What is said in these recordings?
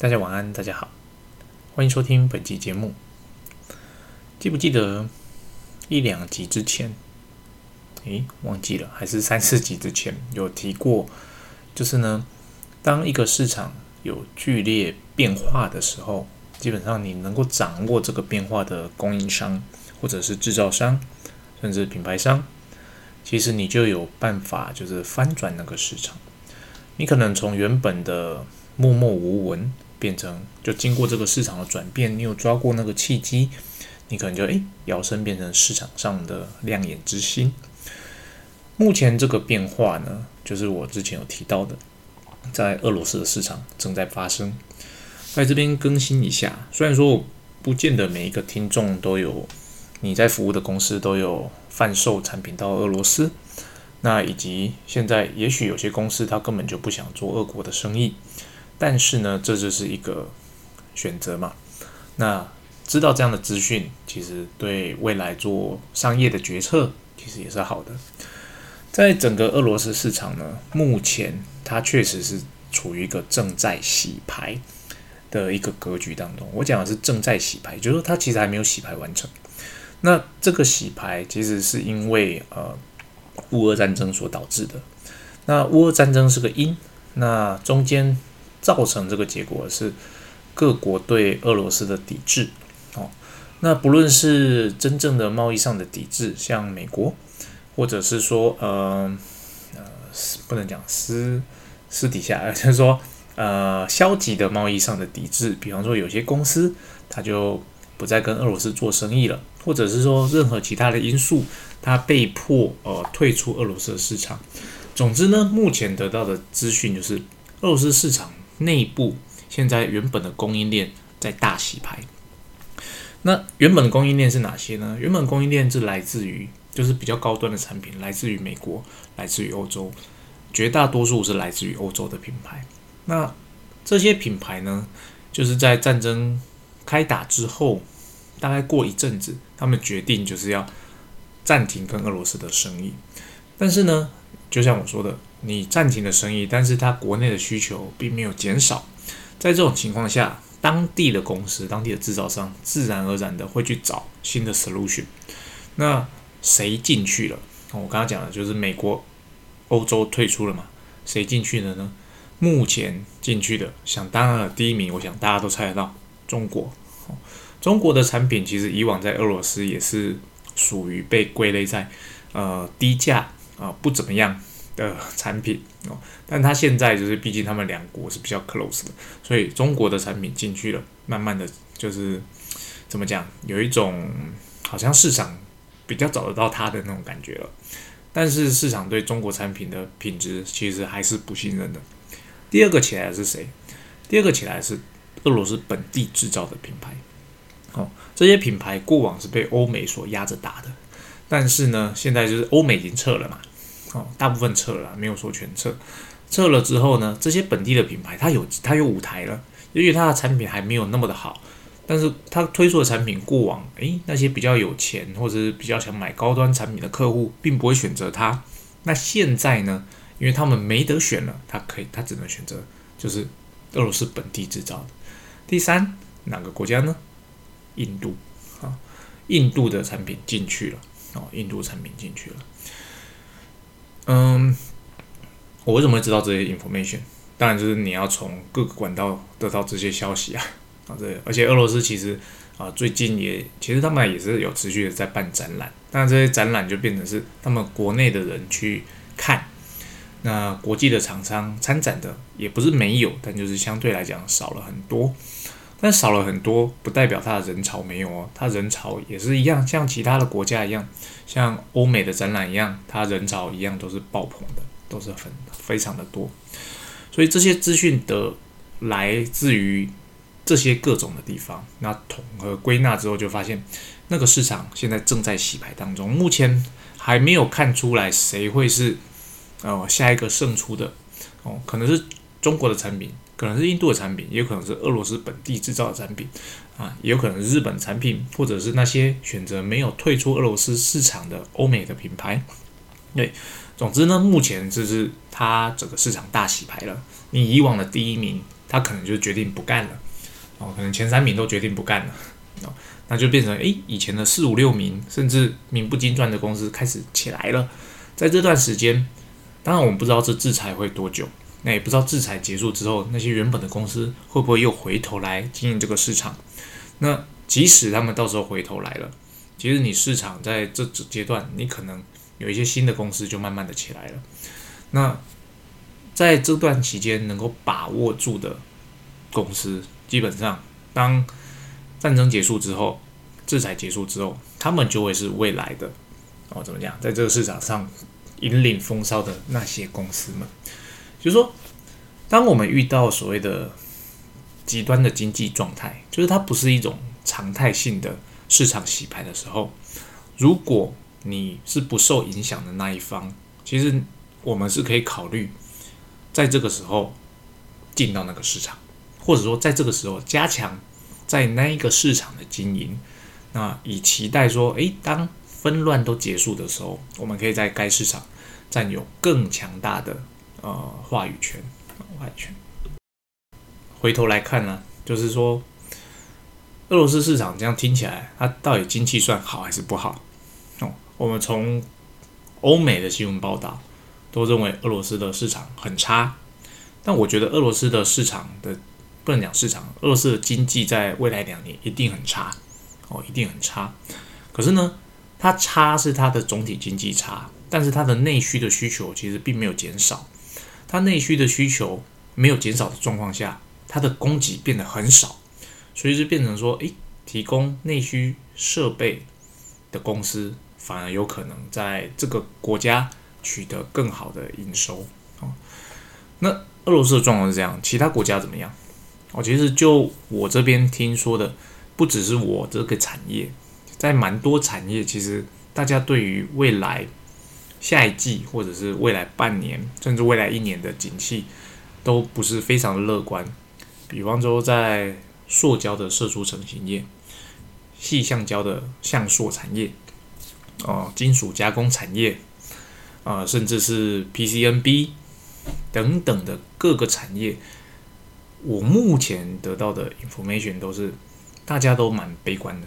大家晚安，大家好，欢迎收听本集节目。记不记得一两集之前？诶，忘记了，还是三四集之前有提过？就是呢，当一个市场有剧烈变化的时候，基本上你能够掌握这个变化的供应商，或者是制造商，甚至品牌商，其实你就有办法，就是翻转那个市场。你可能从原本的默默无闻。变成就经过这个市场的转变，你有抓过那个契机，你可能就诶摇身变成市场上的亮眼之星。目前这个变化呢，就是我之前有提到的，在俄罗斯的市场正在发生。在这边更新一下，虽然说我不见得每一个听众都有你在服务的公司都有贩售产品到俄罗斯，那以及现在也许有些公司他根本就不想做俄国的生意。但是呢，这就是一个选择嘛。那知道这样的资讯，其实对未来做商业的决策，其实也是好的。在整个俄罗斯市场呢，目前它确实是处于一个正在洗牌的一个格局当中。我讲的是正在洗牌，就是说它其实还没有洗牌完成。那这个洗牌其实是因为呃乌俄战争所导致的。那乌俄战争是个因，那中间。造成这个结果是各国对俄罗斯的抵制，哦，那不论是真正的贸易上的抵制，像美国，或者是说，呃，呃，不能讲私私底下，就是说，呃，消极的贸易上的抵制，比方说有些公司它就不再跟俄罗斯做生意了，或者是说任何其他的因素，它被迫呃退出俄罗斯的市场。总之呢，目前得到的资讯就是俄罗斯市场。内部现在原本的供应链在大洗牌，那原本的供应链是哪些呢？原本供应链是来自于就是比较高端的产品，来自于美国，来自于欧洲，绝大多数是来自于欧洲的品牌。那这些品牌呢，就是在战争开打之后，大概过一阵子，他们决定就是要暂停跟俄罗斯的生意。但是呢，就像我说的。你暂停了生意，但是它国内的需求并没有减少。在这种情况下，当地的公司、当地的制造商自然而然的会去找新的 solution。那谁进去了？我刚刚讲的就是美国、欧洲退出了嘛？谁进去了呢？目前进去的，想当然了，第一名，我想大家都猜得到，中国。中国的产品其实以往在俄罗斯也是属于被归类在呃低价啊不怎么样。的产品哦，但他现在就是，毕竟他们两国是比较 close 的，所以中国的产品进去了，慢慢的就是怎么讲，有一种好像市场比较找得到它的那种感觉了。但是市场对中国产品的品质其实还是不信任的。第二个起来的是谁？第二个起来是俄罗斯本地制造的品牌。哦，这些品牌过往是被欧美所压着打的，但是呢，现在就是欧美已经撤了嘛。哦，大部分撤了，没有说全撤。撤了之后呢，这些本地的品牌，它有它有舞台了，由于它的产品还没有那么的好，但是它推出的产品过往，诶，那些比较有钱或者是比较想买高端产品的客户，并不会选择它。那现在呢，因为他们没得选了，他可以，他只能选择就是俄罗斯本地制造的。第三，哪个国家呢？印度啊，印度的产品进去了，哦，印度产品进去了。嗯，我为什么会知道这些 information？当然就是你要从各个管道得到这些消息啊啊！这而且俄罗斯其实啊最近也其实他们也是有持续的在办展览，但这些展览就变成是他们国内的人去看，那国际的厂商参展的也不是没有，但就是相对来讲少了很多。但少了很多，不代表它的人潮没有哦，它人潮也是一样，像其他的国家一样，像欧美的展览一样，它人潮一样都是爆棚的，都是很非常的多。所以这些资讯的来自于这些各种的地方，那统合归纳之后，就发现那个市场现在正在洗牌当中，目前还没有看出来谁会是呃下一个胜出的哦，可能是中国的产品。可能是印度的产品，也有可能是俄罗斯本地制造的产品，啊，也有可能是日本产品，或者是那些选择没有退出俄罗斯市场的欧美的品牌。对，总之呢，目前就是它整个市场大洗牌了。你以往的第一名他可能就决定不干了，哦，可能前三名都决定不干了，哦，那就变成诶，以前的四五六名甚至名不经传的公司开始起来了，在这段时间，当然我们不知道这制裁会多久，那也不知道制裁结束之后，那些原本的公司会不会又回头来经营这个市场，那即使他们到时候回头来了，其实你市场在这阶段，你可能有一些新的公司就慢慢的起来了，那。在这段期间能够把握住的公司，基本上当战争结束之后，制裁结束之后，他们就会是未来的哦，怎么讲，在这个市场上引领风骚的那些公司们。就是说，当我们遇到所谓的极端的经济状态，就是它不是一种常态性的市场洗牌的时候，如果你是不受影响的那一方，其实我们是可以考虑。在这个时候进到那个市场，或者说在这个时候加强在那一个市场的经营，那以期待说，诶，当纷乱都结束的时候，我们可以在该市场占有更强大的呃话语权。话语权。回头来看呢，就是说俄罗斯市场这样听起来，它到底经济算好还是不好？哦，我们从欧美的新闻报道。都认为俄罗斯的市场很差，但我觉得俄罗斯的市场的不能讲市场，俄罗斯的经济在未来两年一定很差哦，一定很差。可是呢，它差是它的总体经济差，但是它的内需的需求其实并没有减少。它内需的需求没有减少的状况下，它的供给变得很少，所以就变成说，诶，提供内需设备的公司反而有可能在这个国家。取得更好的营收啊。那俄罗斯的状况是这样，其他国家怎么样？哦，其实就我这边听说的，不只是我这个产业，在蛮多产业，其实大家对于未来下一季或者是未来半年，甚至未来一年的景气，都不是非常的乐观。比方说，在塑胶的射出成型业、细橡胶的橡塑产业、哦，金属加工产业。啊，甚至是 PCNB 等等的各个产业，我目前得到的 information 都是大家都蛮悲观的，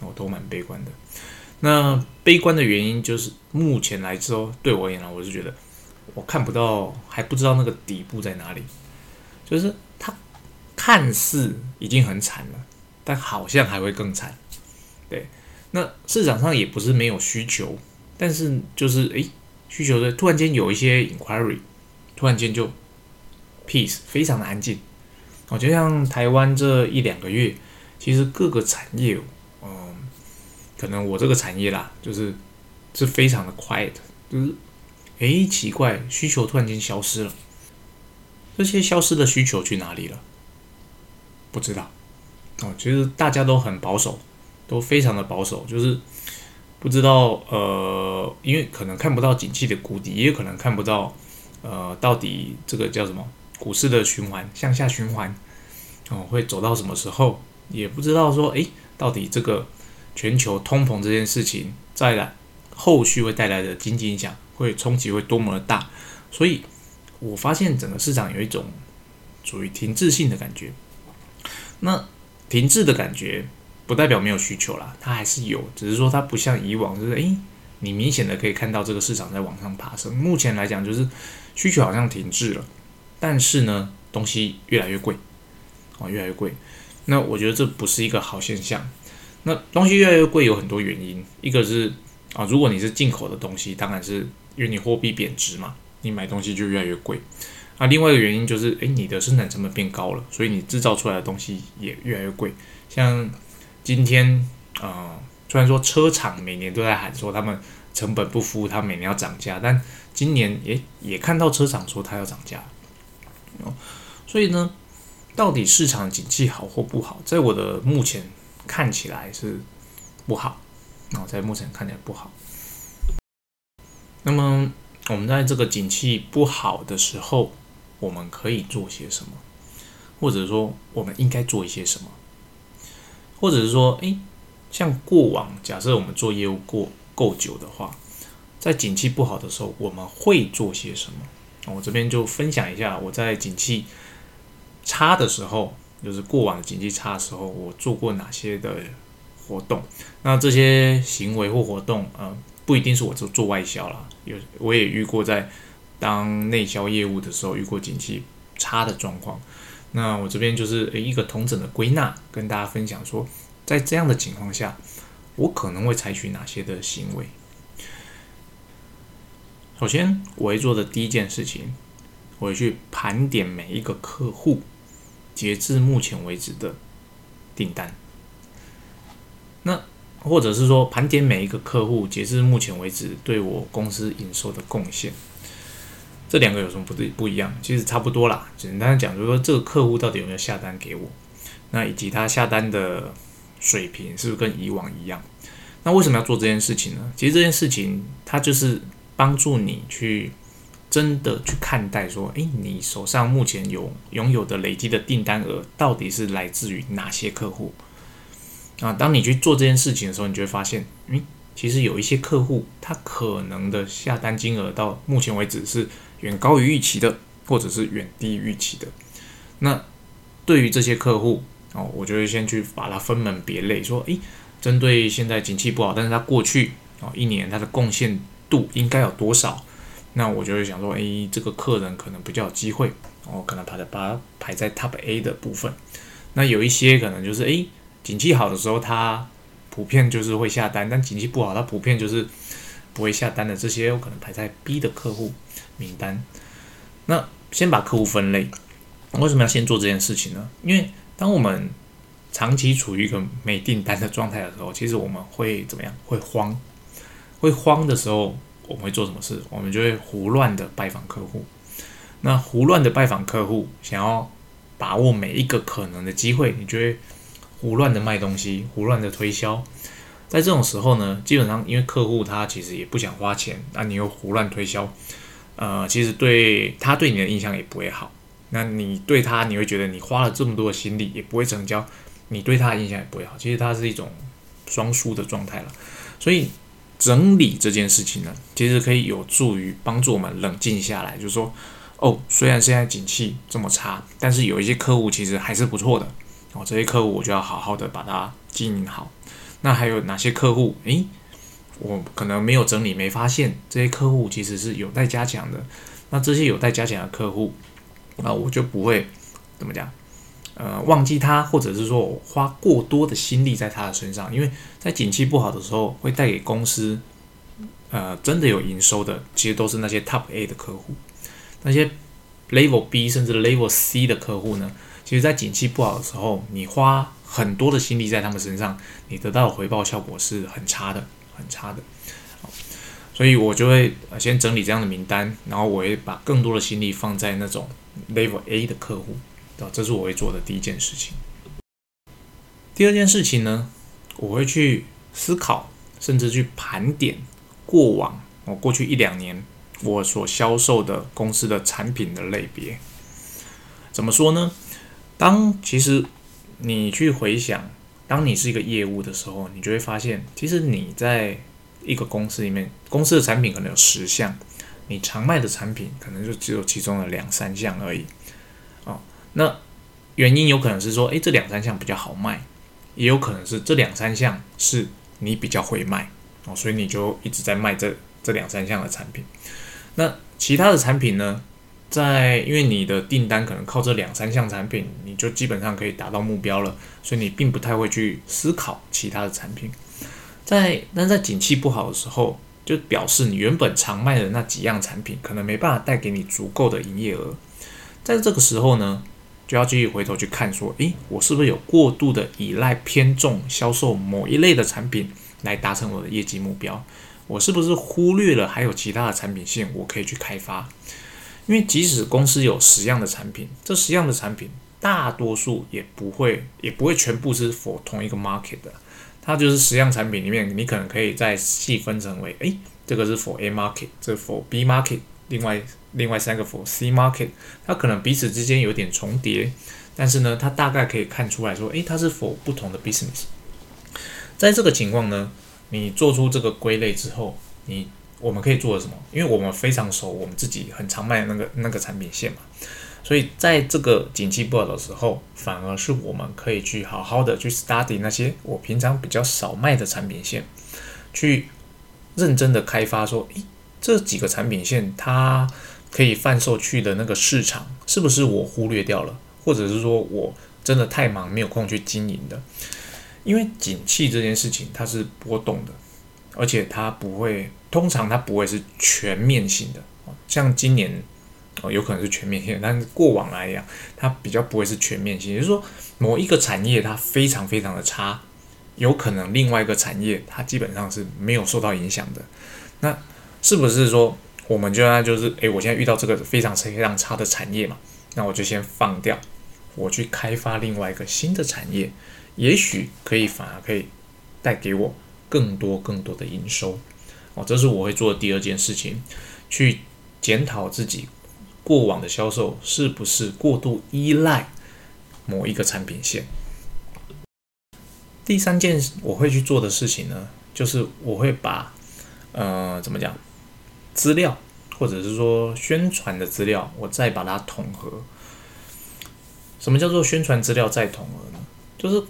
哦，都蛮悲观的。那悲观的原因就是目前来说，对我而言呢，我是觉得我看不到，还不知道那个底部在哪里，就是它看似已经很惨了，但好像还会更惨。对，那市场上也不是没有需求，但是就是诶。需求的突然间有一些 inquiry，突然间就 peace 非常的安静，哦，就像台湾这一两个月，其实各个产业，可能我这个产业啦，就是是非常的 quiet，就是诶，奇怪，需求突然间消失了，这些消失的需求去哪里了？不知道，哦，其实大家都很保守，都非常的保守，就是。不知道，呃，因为可能看不到景气的谷底，也有可能看不到，呃，到底这个叫什么股市的循环向下循环，哦，会走到什么时候？也不知道说，诶，到底这个全球通膨这件事情再来后续会带来的经济影响会冲击会多么的大？所以我发现整个市场有一种属于停滞性的感觉。那停滞的感觉。不代表没有需求啦，它还是有，只是说它不像以往，就是诶，你明显的可以看到这个市场在往上爬升。目前来讲，就是需求好像停滞了，但是呢，东西越来越贵，哦，越来越贵。那我觉得这不是一个好现象。那东西越来越贵有很多原因，一个是啊，如果你是进口的东西，当然是因为你货币贬值嘛，你买东西就越来越贵。啊，另外一个原因就是，诶，你的生产成本变高了，所以你制造出来的东西也越来越贵，像。今天啊，虽然说车厂每年都在喊说他们成本不敷，他每年要涨价，但今年也也看到车厂说它要涨价哦。所以呢，到底市场景气好或不好，在我的目前看起来是不好啊，在目前看起来不好。那么我们在这个景气不好的时候，我们可以做些什么，或者说我们应该做一些什么？或者是说，诶，像过往，假设我们做业务过够久的话，在景气不好的时候，我们会做些什么？我这边就分享一下我在景气差的时候，就是过往的经济差的时候，我做过哪些的活动？那这些行为或活动，呃，不一定是我做做外销啦，有我也遇过在当内销业务的时候遇过经济差的状况。那我这边就是一个同整的归纳，跟大家分享说，在这样的情况下，我可能会采取哪些的行为。首先，我会做的第一件事情，我会去盘点每一个客户截至目前为止的订单。那或者是说，盘点每一个客户截至目前为止对我公司营收的贡献。这两个有什么不对不一样？其实差不多啦。简单的讲，就是说这个客户到底有没有下单给我，那以及他下单的水平是不是跟以往一样？那为什么要做这件事情呢？其实这件事情它就是。帮助你去真的去看待，说，诶，你手上目前有拥有的累积的订单额，到底是来自于哪些客户？啊，当你去做这件事情的时候，你就会发现，嗯，其实有一些客户，他可能的下单金额到目前为止是远高于预期的，或者是远低于预期的。那对于这些客户，哦，我就会先去把它分门别类，说，诶，针对现在景气不好，但是他过去哦一年他的贡献。度应该有多少？那我就会想说，诶，这个客人可能比较有机会，我可能把它把它排在 Top A 的部分。那有一些可能就是，诶，景气好的时候他普遍就是会下单，但景气不好他普遍就是不会下单的。这些有可能排在 B 的客户名单。那先把客户分类，为什么要先做这件事情呢？因为当我们长期处于一个没订单的状态的时候，其实我们会怎么样？会慌。会慌的时候，我们会做什么事？我们就会胡乱的拜访客户。那胡乱的拜访客户，想要把握每一个可能的机会，你就会胡乱的卖东西，胡乱的推销。在这种时候呢，基本上因为客户他其实也不想花钱，那你又胡乱推销，呃，其实对他对你的印象也不会好。那你对他，你会觉得你花了这么多的心力也不会成交，你对他的印象也不会好。其实它是一种双输的状态了，所以。整理这件事情呢，其实可以有助于帮助我们冷静下来，就是说，哦，虽然现在景气这么差，但是有一些客户其实还是不错的，哦，这些客户我就要好好的把它经营好。那还有哪些客户？诶，我可能没有整理，没发现这些客户其实是有待加强的。那这些有待加强的客户，那我就不会怎么讲。呃，忘记他，或者是说我花过多的心力在他的身上，因为在景气不好的时候，会带给公司，呃，真的有营收的，其实都是那些 Top A 的客户，那些 Level B 甚至 Level C 的客户呢，其实，在景气不好的时候，你花很多的心力在他们身上，你得到的回报效果是很差的，很差的。所以我就会先整理这样的名单，然后我会把更多的心力放在那种 Level A 的客户。这是我会做的第一件事情。第二件事情呢，我会去思考，甚至去盘点过往我过去一两年我所销售的公司的产品的类别。怎么说呢？当其实你去回想，当你是一个业务的时候，你就会发现，其实你在一个公司里面，公司的产品可能有十项，你常卖的产品可能就只有其中的两三项而已。那原因有可能是说，诶，这两三项比较好卖，也有可能是这两三项是你比较会卖哦，所以你就一直在卖这这两三项的产品。那其他的产品呢，在因为你的订单可能靠这两三项产品，你就基本上可以达到目标了，所以你并不太会去思考其他的产品。在但在景气不好的时候，就表示你原本常卖的那几样产品，可能没办法带给你足够的营业额。在这个时候呢？就要继续回头去看，说，诶，我是不是有过度的依赖偏重销售某一类的产品来达成我的业绩目标？我是不是忽略了还有其他的产品线我可以去开发？因为即使公司有十样的产品，这十样的产品大多数也不会也不会全部是 for 同一个 market 的，它就是十样产品里面，你可能可以再细分成为，诶，这个是 for A market，这 for B market。另外，另外三个 for C market，它可能彼此之间有点重叠，但是呢，它大概可以看出来说，诶，它是 for 不同的 business。在这个情况呢，你做出这个归类之后，你我们可以做什么？因为我们非常熟，我们自己很常卖那个那个产品线嘛，所以在这个景气不好的时候，反而是我们可以去好好的去 study 那些我平常比较少卖的产品线，去认真的开发，说，诶，这几个产品线它可以贩售去的那个市场，是不是我忽略掉了，或者是说我真的太忙没有空去经营的？因为景气这件事情它是波动的，而且它不会，通常它不会是全面性的，像今年。哦，有可能是全面性，但是过往来讲，它比较不会是全面性。也就是说，某一个产业它非常非常的差，有可能另外一个产业它基本上是没有受到影响的。那是不是说，我们就那就是，诶，我现在遇到这个非常非常差的产业嘛，那我就先放掉，我去开发另外一个新的产业，也许可以反而可以带给我更多更多的营收。哦，这是我会做的第二件事情，去检讨自己。过往的销售是不是过度依赖某一个产品线？第三件我会去做的事情呢，就是我会把呃怎么讲资料，或者是说宣传的资料，我再把它统合。什么叫做宣传资料再统合呢？就是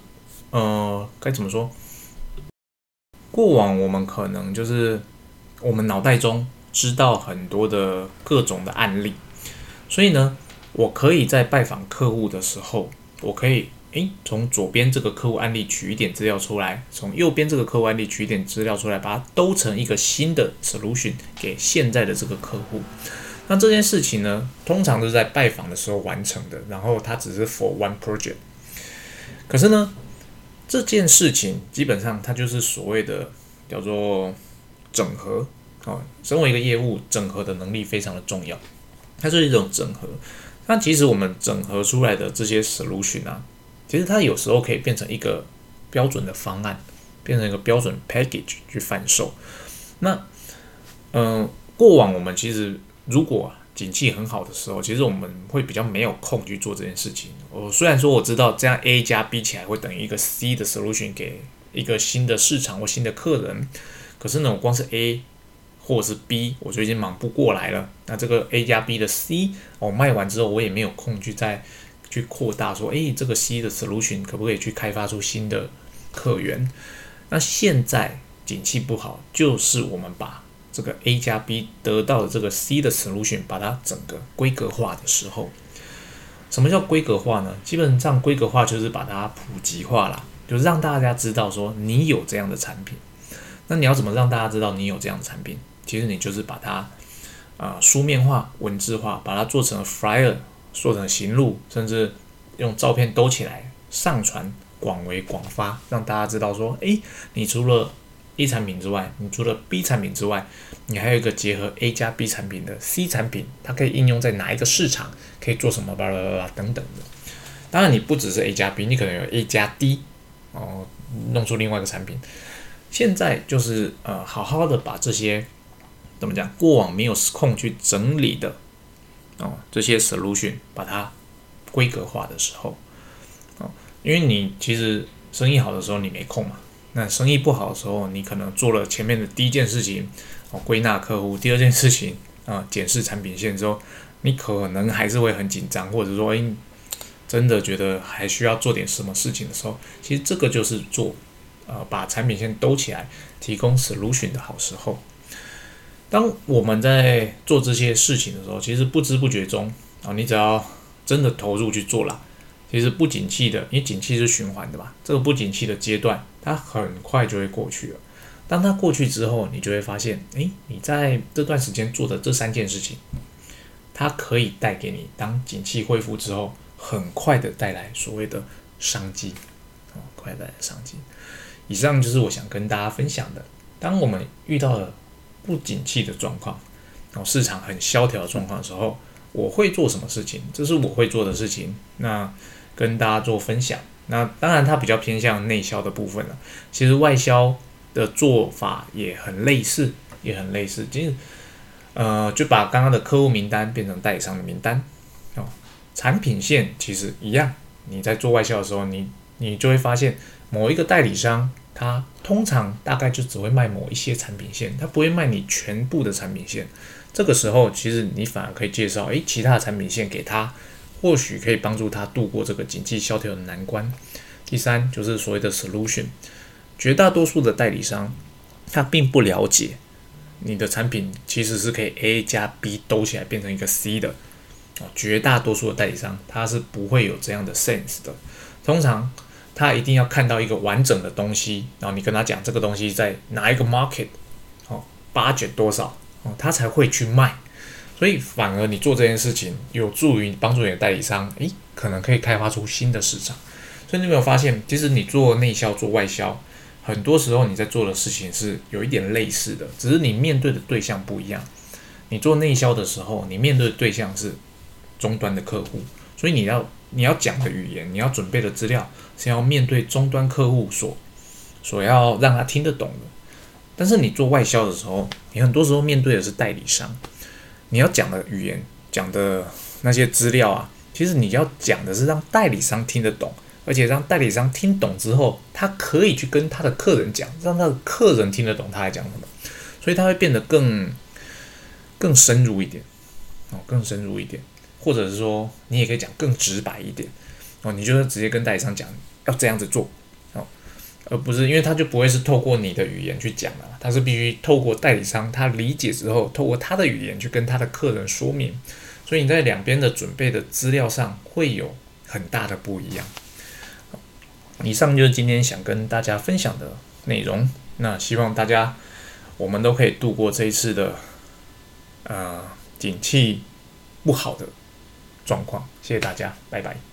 呃该怎么说？过往我们可能就是我们脑袋中知道很多的各种的案例。所以呢，我可以在拜访客户的时候，我可以诶从左边这个客户案例取一点资料出来，从右边这个客户案例取一点资料出来，把它兜成一个新的 solution 给现在的这个客户。那这件事情呢，通常都是在拜访的时候完成的，然后它只是 for one project。可是呢，这件事情基本上它就是所谓的叫做整合啊。身为一个业务，整合的能力非常的重要。它是一种整合，那其实我们整合出来的这些 solution 啊，其实它有时候可以变成一个标准的方案，变成一个标准 package 去贩售。那，嗯，过往我们其实如果景气很好的时候，其实我们会比较没有空去做这件事情。我虽然说我知道这样 A 加 B 起来会等于一个 C 的 solution 给一个新的市场或新的客人，可是呢，我光是 A。或者是 B，我就已经忙不过来了。那这个 A 加 B 的 C，我卖完之后，我也没有空去再去扩大，说，诶，这个 C 的 solution 可不可以去开发出新的客源？那现在景气不好，就是我们把这个 A 加 B 得到的这个 C 的 solution，把它整个规格化的时候，什么叫规格化呢？基本上规格化就是把它普及化了，就是让大家知道说你有这样的产品。那你要怎么让大家知道你有这样的产品？其实你就是把它啊书面化、文字化，把它做成 flyer，做成行路，甚至用照片兜起来上传，广为广发，让大家知道说，诶，你除了 A 产品之外，你除了 B 产品之外，你还有一个结合 A 加 B 产品的 C 产品，它可以应用在哪一个市场，可以做什么巴拉巴拉等等的。当然，你不只是 A 加 B，你可能有 A 加 D，哦，弄出另外一个产品。现在就是呃，好好的把这些。怎么讲？过往没有空去整理的哦，这些 solution 把它规格化的时候，哦，因为你其实生意好的时候你没空嘛，那生意不好的时候，你可能做了前面的第一件事情哦，归纳客户，第二件事情啊，检视产品线之后，你可能还是会很紧张，或者说哎，真的觉得还需要做点什么事情的时候，其实这个就是做呃把产品线兜起来，提供 solution 的好时候。当我们在做这些事情的时候，其实不知不觉中啊，你只要真的投入去做了，其实不景气的，因为景气是循环的嘛，这个不景气的阶段，它很快就会过去了。当它过去之后，你就会发现，诶，你在这段时间做的这三件事情，它可以带给你，当景气恢复之后，很快的带来所谓的商机，哦，快带来商机。以上就是我想跟大家分享的。当我们遇到了。不景气的状况，然后市场很萧条的状况的时候，我会做什么事情？这是我会做的事情。那跟大家做分享。那当然，它比较偏向内销的部分了。其实外销的做法也很类似，也很类似。其实，呃，就把刚刚的客户名单变成代理商的名单。哦，产品线其实一样。你在做外销的时候，你你就会发现某一个代理商。它通常大概就只会卖某一些产品线，它不会卖你全部的产品线。这个时候，其实你反而可以介绍，诶，其他的产品线给他，或许可以帮助他度过这个经济萧条的难关。第三就是所谓的 solution，绝大多数的代理商他并不了解你的产品其实是可以 A 加 B 兜起来变成一个 C 的啊，绝大多数的代理商他是不会有这样的 sense 的。通常他一定要看到一个完整的东西，然后你跟他讲这个东西在哪一个 market，哦，budget 多少哦，他才会去卖。所以反而你做这件事情有助于帮助你的代理商，诶，可能可以开发出新的市场。所以你有没有发现，其实你做内销、做外销，很多时候你在做的事情是有一点类似的，只是你面对的对象不一样。你做内销的时候，你面对的对象是终端的客户，所以你要你要讲的语言，你要准备的资料是要面对终端客户所所要让他听得懂的。但是你做外销的时候，你很多时候面对的是代理商，你要讲的语言、讲的那些资料啊，其实你要讲的是让代理商听得懂。而且让代理商听懂之后，他可以去跟他的客人讲，让他的客人听得懂他在讲什么，所以他会变得更更深入一点哦，更深入一点，或者是说你也可以讲更直白一点哦，你就是直接跟代理商讲要这样子做哦，而不是因为他就不会是透过你的语言去讲了，他是必须透过代理商他理解之后，透过他的语言去跟他的客人说明，所以你在两边的准备的资料上会有很大的不一样。以上就是今天想跟大家分享的内容。那希望大家我们都可以度过这一次的呃景气不好的状况。谢谢大家，拜拜。